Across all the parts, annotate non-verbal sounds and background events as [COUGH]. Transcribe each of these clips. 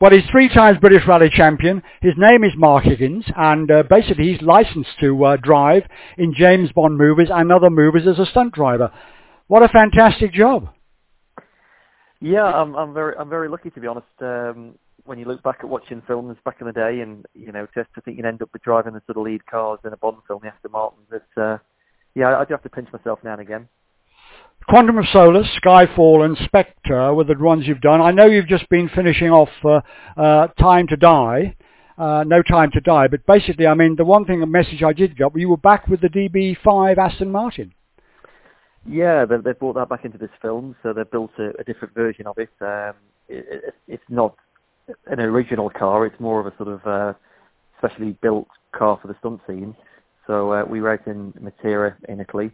Well, he's three times British Rally champion. His name is Mark Higgins, and uh, basically he's licensed to uh, drive in James Bond movies and other movies as a stunt driver. What a fantastic job! Yeah, I'm, I'm very, I'm very lucky to be honest. Um, when you look back at watching films back in the day, and you know, just to think you'd end up with driving the sort of lead cars in a Bond film, the Aston Martins, it's, uh, yeah, I do have to pinch myself now and again. Quantum of Solace, Skyfall and Spectre were the ones you've done. I know you've just been finishing off uh, uh, Time to Die, uh, No Time to Die, but basically, I mean, the one thing, a message I did get, you were back with the DB5 Aston Martin. Yeah, they, they brought that back into this film, so they built a, a different version of it. Um, it, it. It's not an original car, it's more of a sort of uh, specially built car for the stunt scene. So uh, we were out in Matera in Italy,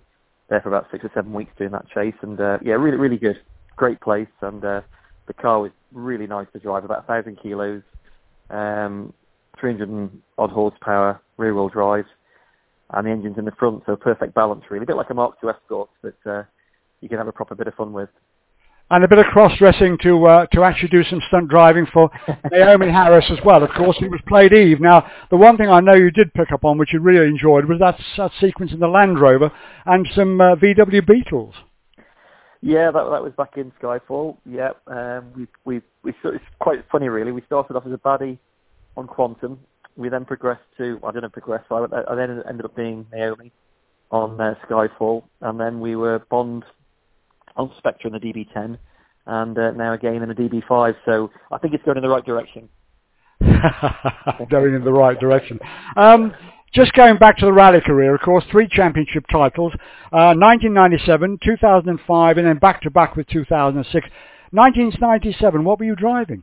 there for about six or seven weeks doing that chase, and uh, yeah, really, really good, great place, and uh, the car was really nice to drive, about a thousand kilos, um, 300 odd horsepower, rear wheel drive, and the engine's in the front, so perfect balance really, a bit like a Mark II Escort that uh, you can have a proper bit of fun with and a bit of cross-dressing to uh, to actually do some stunt driving for [LAUGHS] Naomie Harris as well. Of course, it was played Eve. Now, the one thing I know you did pick up on, which you really enjoyed, was that, that sequence in the Land Rover and some uh, VW Beetles. Yeah, that that was back in Skyfall. Yeah, um, we we we it's quite funny really. We started off as a baddie on Quantum. We then progressed to I don't know progress. I, I then ended up being Naomie on uh, Skyfall, and then we were Bond on Spectre in the DB10, and uh, now again in the DB5. So I think it's going in the right direction. [LAUGHS] going in the right direction. Um, just going back to the rally career, of course, three championship titles, uh, 1997, 2005, and then back to back with 2006. 1997, what were you driving?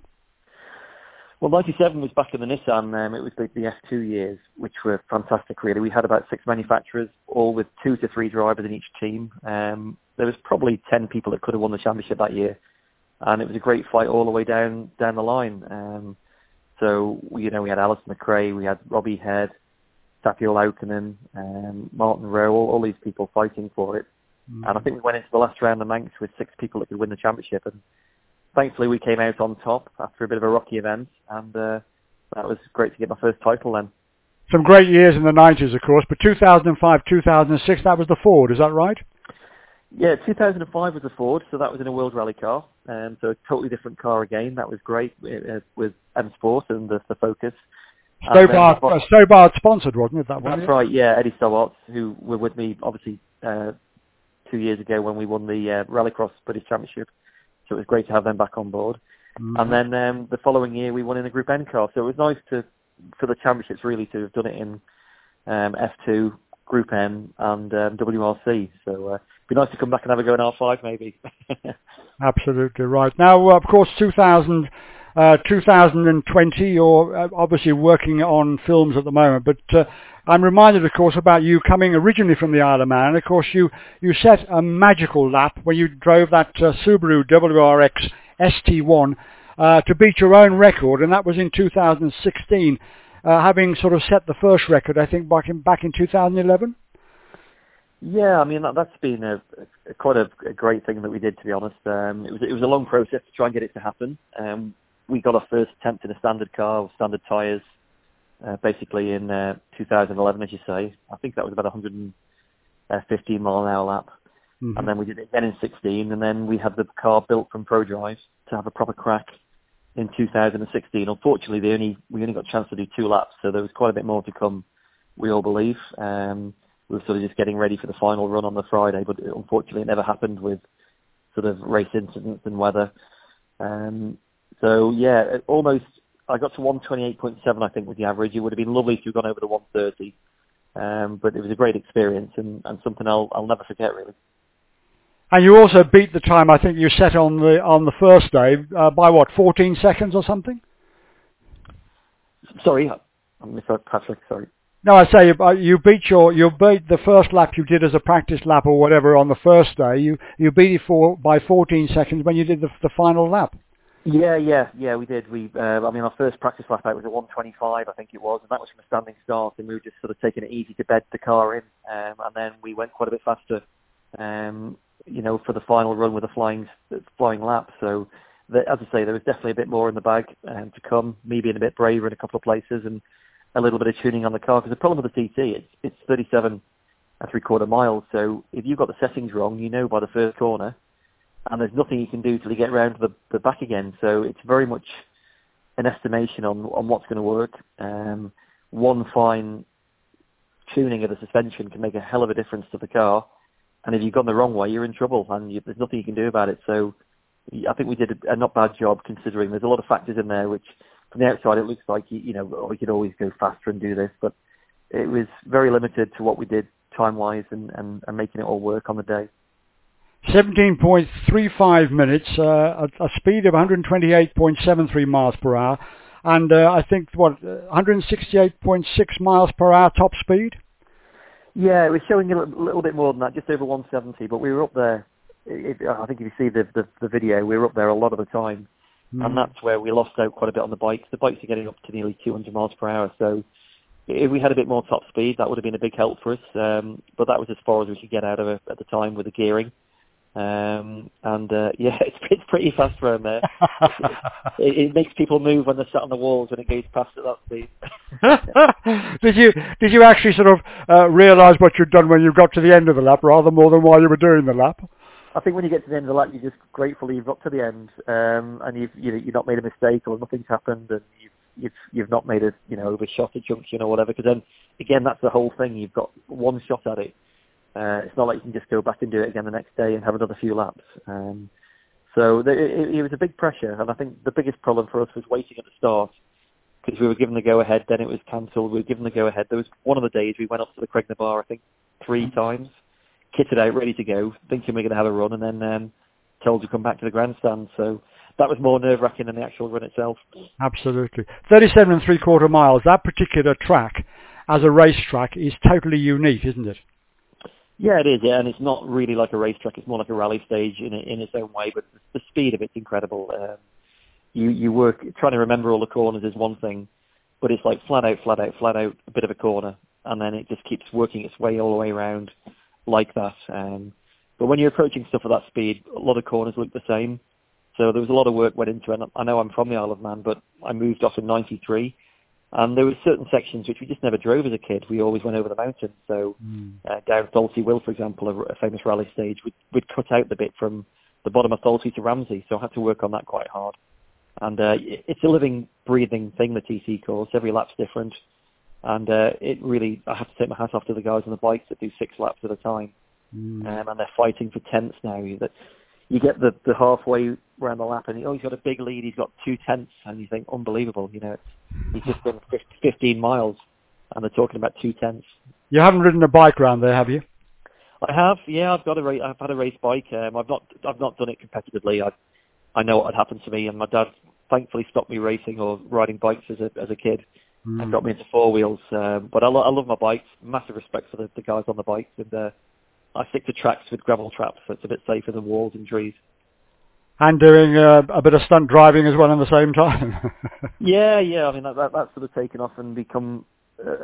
Well, 97 was back in the Nissan. Um, it was the, the F2 years, which were fantastic, really. We had about six manufacturers, all with two to three drivers in each team. Um, there was probably 10 people that could have won the championship that year. And it was a great fight all the way down down the line. Um, so, you know, we had Alister McRae, we had Robbie Head, Tapio Laukkanen, um, Martin Rowe, all, all these people fighting for it. Mm. And I think we went into the last round of Manx with six people that could win the championship. And thankfully we came out on top after a bit of a rocky event, and uh, that was great to get my first title then. Some great years in the 90s, of course, but 2005, 2006, that was the Ford, is that right? Yeah, 2005 was the Ford, so that was in a World Rally car, um, so a totally different car again. That was great uh, with M Sport and the, the Focus. Stobart, uh, Stobart sponsored, wasn't it, that one? That's right, yeah, Eddie Stobart, who were with me, obviously, uh, two years ago when we won the uh, Rallycross British Championship so it was great to have them back on board. Mm-hmm. And then um, the following year we won in the Group N car, so it was nice to for the championships really to have done it in um, F2, Group N, and um, WRC. So uh, it'd be nice to come back and have a go in R5 maybe. [LAUGHS] Absolutely right. Now, of course, 2000. Uh, 2020, you're uh, obviously working on films at the moment, but uh, I'm reminded, of course, about you coming originally from the Isle of Man. Of course, you, you set a magical lap when you drove that uh, Subaru WRX STI uh, to beat your own record, and that was in 2016, uh, having sort of set the first record, I think, back in, back in 2011. Yeah, I mean that, has been a, a quite a, a, great thing that we did. To be honest, um, it was it was a long process to try and get it to happen. Um, we got our first attempt in a standard car with standard tyres uh, basically in uh, 2011, as you say. I think that was about 115 mile an hour lap. Mm-hmm. And then we did it again in 16, and then we had the car built from ProDrive to have a proper crack in 2016. Unfortunately, they only we only got a chance to do two laps, so there was quite a bit more to come. We all believe. Um, we were sort of just getting ready for the final run on the Friday, but unfortunately, it never happened with sort of race incidents and weather. Um, so yeah, almost I got to 128.7, I think, with the average. It would have been lovely to have gone over the 130, um, but it was a great experience and, and something I'll, I'll never forget, really. And you also beat the time I think you set on the on the first day uh, by what 14 seconds or something. Sorry, I missed Patrick. Sorry. No, I say uh, you beat your you beat the first lap you did as a practice lap or whatever on the first day. You you beat it for by 14 seconds when you did the, the final lap. Yeah, yeah, yeah, we did. We, uh, I mean, our first practice lap out was at 125, I think it was, and that was from a standing start, and we were just sort of taking it easy to bed the car in, um, and then we went quite a bit faster, um, you know, for the final run with a flying, flying lap. So that, as I say, there was definitely a bit more in the bag um, to come. Me being a bit braver in a couple of places and a little bit of tuning on the car. Because the problem with the TT, it's it's 37 and three quarter miles. So if you've got the settings wrong, you know by the first corner, and there's nothing you can do till you get round to the, the back again. So it's very much an estimation on on what's going to work. Um, one fine tuning of the suspension can make a hell of a difference to the car. And if you've gone the wrong way, you're in trouble, and you, there's nothing you can do about it. So I think we did a, a not bad job considering there's a lot of factors in there which from the outside it looks like you know we could always go faster and do this, but it was very limited to what we did time wise and, and, and making it all work on the day. 17.35 minutes, uh, a, a, speed of 128.73 miles per hour, and uh, I think what 168.6 miles per hour top speed. Yeah, it was showing a little bit more than that, just over 170. But we were up there. If, I think if you see the, the, the video, we were up there a lot of the time, mm. and that's where we lost out quite a bit on the bikes. The bikes are getting up to nearly 200 miles per hour, so if we had a bit more top speed, that would have been a big help for us. Um, but that was as far as we could get out of it at the time with the gearing. Um, and uh, [LAUGHS] yeah, it's, it's pretty fast around [LAUGHS] there. it, it, makes people move when they're sat on the walls when it goes past at that speed. [LAUGHS] did you did you actually sort of uh, realise what you'd done when you got to the end of the lap, rather more than while you were doing the lap? I think when you get to the end of the lap, you're just grateful you've got to the end, um, and you've you know, you've not made a mistake or nothing's happened, and you've you've you've not made a you know overshot a junction or whatever. Because then again, that's the whole thing. You've got one shot at it. Uh, it's not like you can just go back and do it again the next day and have another few laps. Um, so it, it was a big pressure, and I think the biggest problem for us was waiting at the start because we were given the go ahead, then it was cancelled. We were given the go ahead. There was one of the days we went up to the Creg-ny-Baa, I think, three mm-hmm. times, kitted out, ready to go, thinking we are going to have a run, and then um, told to come back to the grandstand. So that was more nerve wracking than the actual run itself. Absolutely. 37 and three quarter miles, that particular track as a racetrack is totally unique, isn't it? Yeah, it is. Yeah, and it's not really like a racetrack. It's more like a rally stage in in its own way. But the speed of it's incredible. Um, you you work trying to remember all the corners is one thing, but it's like flat out, flat out, flat out, a bit of a corner, and then it just keeps working its way all the way around like that. Um, but when you're approaching stuff at that speed, a lot of corners look the same. So there was a lot of work went into it. I know I'm from the Isle of Man, but I moved off in '93, and there were certain sections which we just never drove as a kid. We always went over the mountains. So mm. uh, down Tholt-y-Will, for example, a, a famous rally stage, we'd, we'd cut out the bit from the bottom of Tholsey to Ramsey. So I had to work on that quite hard. And uh, it's a living, breathing thing, the TT course. Every lap's different. And uh, it really, I have to take my hat off to the guys on the bikes that do six laps at a time. Mm. Um, and they're fighting for tenths now. That you get the, the halfway around the lap and he, oh, he's got a big lead, he's got two tenths, and you think, unbelievable, you know, he's just done 15 miles, and they're talking about two tenths. You haven't ridden a bike around there, have you? I have, yeah. I've got a race. I've had a race bike. Um, I've not, I've not done it competitively. I, I know what had happened to me, and my dad thankfully stopped me racing or riding bikes as a as a kid, mm. and got me into four wheels. Um, but I, lo- I love my bikes. Massive respect for the, the guys on the bikes, and uh, I stick to tracks with gravel traps, so it's a bit safer than walls and trees and doing uh, a bit of stunt driving as well at the same time. [LAUGHS] yeah, yeah. I mean, that, that, that's sort of taken off and become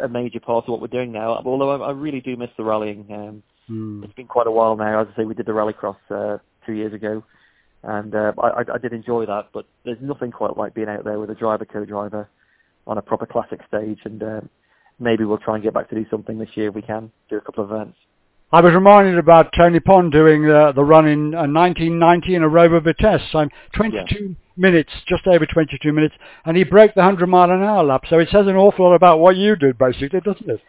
a major part of what we're doing now. Although I, I really do miss the rallying. Um, mm. It's been quite a while now. As I say, we did the rallycross uh, two years ago, and uh, I, I did enjoy that. But there's nothing quite like being out there with a driver, co-driver, on a proper classic stage. And uh, maybe we'll try and get back to do something this year if we can. Do a couple of events. I was reminded about Tony Pond doing uh, the run in uh, 1990 in a Rover Vitesse. So 22 yeah. minutes, just over 22 minutes, and he broke the 100 mile an hour lap. So it says an awful lot about what you did, basically, doesn't it?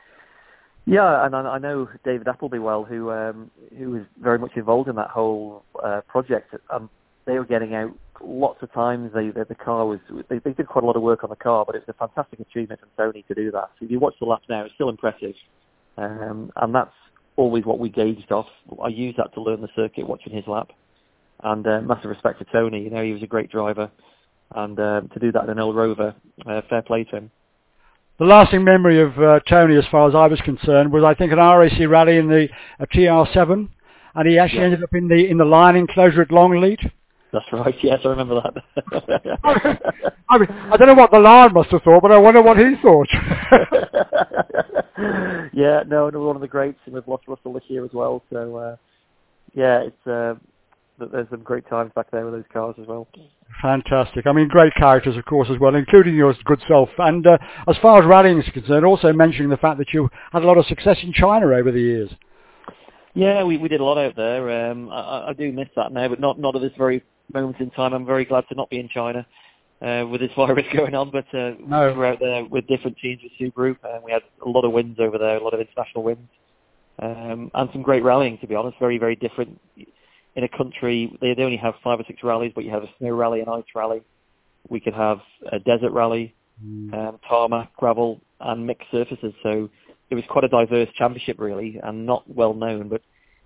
Yeah, and I, I know David Appleby well, who um, who was very much involved in that whole uh, project. Um, they were getting out lots of times. They, they the car was they, they did quite a lot of work on the car, but it was a fantastic achievement from Tony to do that. So if you watch the lap now, it's still impressive, um, and that's always what we gauged off. I used that to learn the circuit watching his lap. And uh, massive respect for Tony. You know, he was a great driver. And uh, to do that in an old Rover, uh, fair play to him. The lasting memory of uh, Tony, as far as I was concerned, was I think an RAC rally in the TR7, and he actually yeah. ended up in the in the line enclosure at Longleat. That's right. [LAUGHS] Yes, I remember that. [LAUGHS] I mean, I don't know what the lion must have thought, but I wonder what he thought. [LAUGHS] yeah, no, another one of the greats, and we've lost Russell this year as well. So, uh, yeah, it's uh, there's some great times back there with those cars as well. Fantastic. I mean, great characters, of course, as well, including your good self. And uh, as far as rallying is concerned, also mentioning the fact that you had a lot of success in China over the years. Yeah, we we did a lot out there. Um, I, I do miss that now, but not not at this very moment in time. I'm very glad to not be in China uh, with this [LAUGHS] virus going on. But uh, no. we were out there with different teams with Subaru, and we had a lot of wins over there, a lot of international wins, um, and some great rallying. To be honest, very very different. In a country, they, they only have five or six rallies, but you have a snow rally, an ice rally. We could have a desert rally, mm. um, tarmac, gravel, and mixed surfaces. So it was quite a diverse championship really, and not well known, but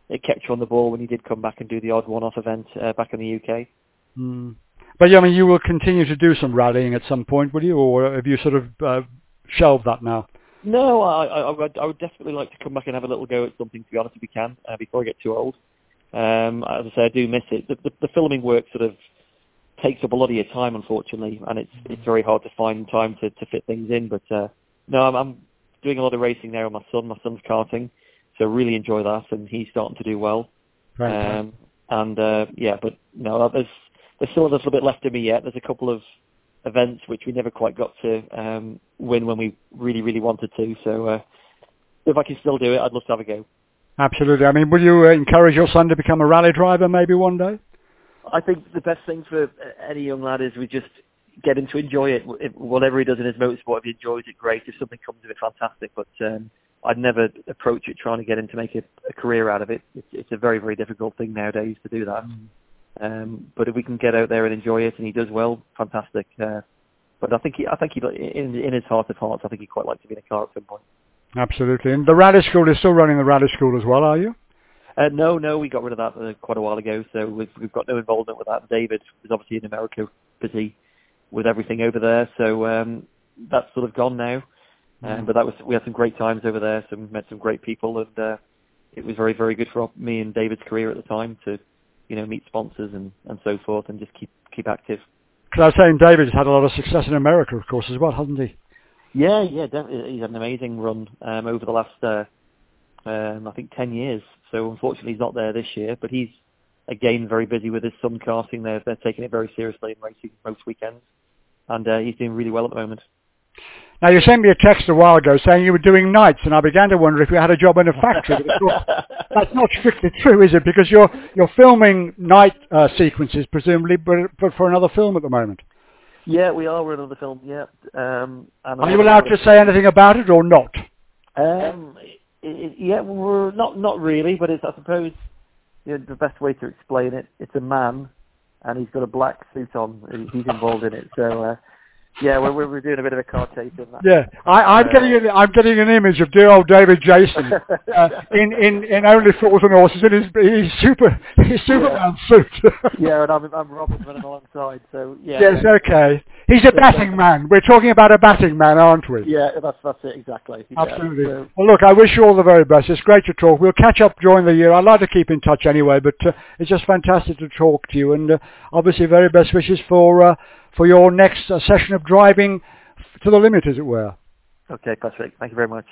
it kept you on the ball when you did come back and do the odd one-off event uh, back in the UK. Mm. But yeah, I mean, you will continue to do some rallying at some point, will you, or have you sort of uh, shelved that now? No, I, I, I, would, I would definitely like to come back and have a little go at something, to be honest, if we can, uh, before I get too old. Um, as I say, I do miss it. The, the, the filming work sort of takes up a lot of your time, unfortunately, and it's it's very hard to find time to, to fit things in. But uh, no, I'm, I'm doing a lot of racing now with my son. My son's karting, so really enjoy that, and he's starting to do well. Right. Um, and uh, yeah, but no, there's there's still a little bit left of me yet. There's a couple of events which we never quite got to um, win when we really, really wanted to. So uh, if I can still do it, I'd love to have a go. Absolutely. I mean, will you uh, encourage your son to become a rally driver maybe one day? I think the best thing for any young lad is we just get him to enjoy it. If, whatever he does in his motorsport, if he enjoys it, great. If something comes of it, fantastic. But um, I'd never approach it trying to get him to make a, a career out of it. It's, it's a very, very difficult thing nowadays to do that. Mm. Um, but if we can get out there and enjoy it, and he does well, fantastic. Uh, but I think he, I think he, in, in his heart of hearts, I think he'd quite like to be in a car at some point. Absolutely. And the Radish school is still running the Radish school as well, are you? Uh, no, no, we got rid of that uh, quite a while ago, so we've, we've got no involvement with that. David is obviously in America, busy with everything over there, so um, that's sort of gone now. Um, mm. but that was we had some great times over there, some met some great people, and uh, it was very very good for me and David's career at the time to you know meet sponsors and and so forth, and just keep keep active. Because I was saying David's had a lot of success in America, of course, as well, hasn't he? Yeah, yeah, definitely. He's had an amazing run um, over the last, uh, um, I think, 10 years. So unfortunately, he's not there this year, but he's again very busy with his son karting. They're they're taking it very seriously and racing most weekends, and uh, he's doing really well at the moment. Now you sent me a text a while ago saying you were doing nights, and I began to wonder if you had a job in a factory. that's not strictly true, is it? Because you're you're filming night uh, sequences, presumably, but, but for another film at the moment. Yeah, we are running another film. Yeah. Um, are you allowed to say anything about it or not? Um, it, yeah, we're not not really, but it's I suppose you know, the best way to explain it. It's a man, and he's got a black suit on. He's involved in it, so. Uh, yeah, we're, we're doing a bit of a car chase in that. Yeah, I, I'm uh, getting an, I'm getting an image of dear old David Jason [LAUGHS] uh, in in in Only Fools and Horses in his his super his Superman yeah. suit. [LAUGHS] yeah, and I'm I'm Robin running alongside, so yeah. Yes, okay. He's a batting man. We're talking about a batting man, aren't we? Yeah, that's that's it exactly. Absolutely. Yeah, so. Well, look, I wish you all the very best. It's great to talk. We'll catch up during the year. I'd like to keep in touch anyway, but uh, it's just fantastic to talk to you, and uh, obviously, very best wishes for uh, for your next uh, session of driving to the limit, as it were. Okay, Patrick. Thank you very much.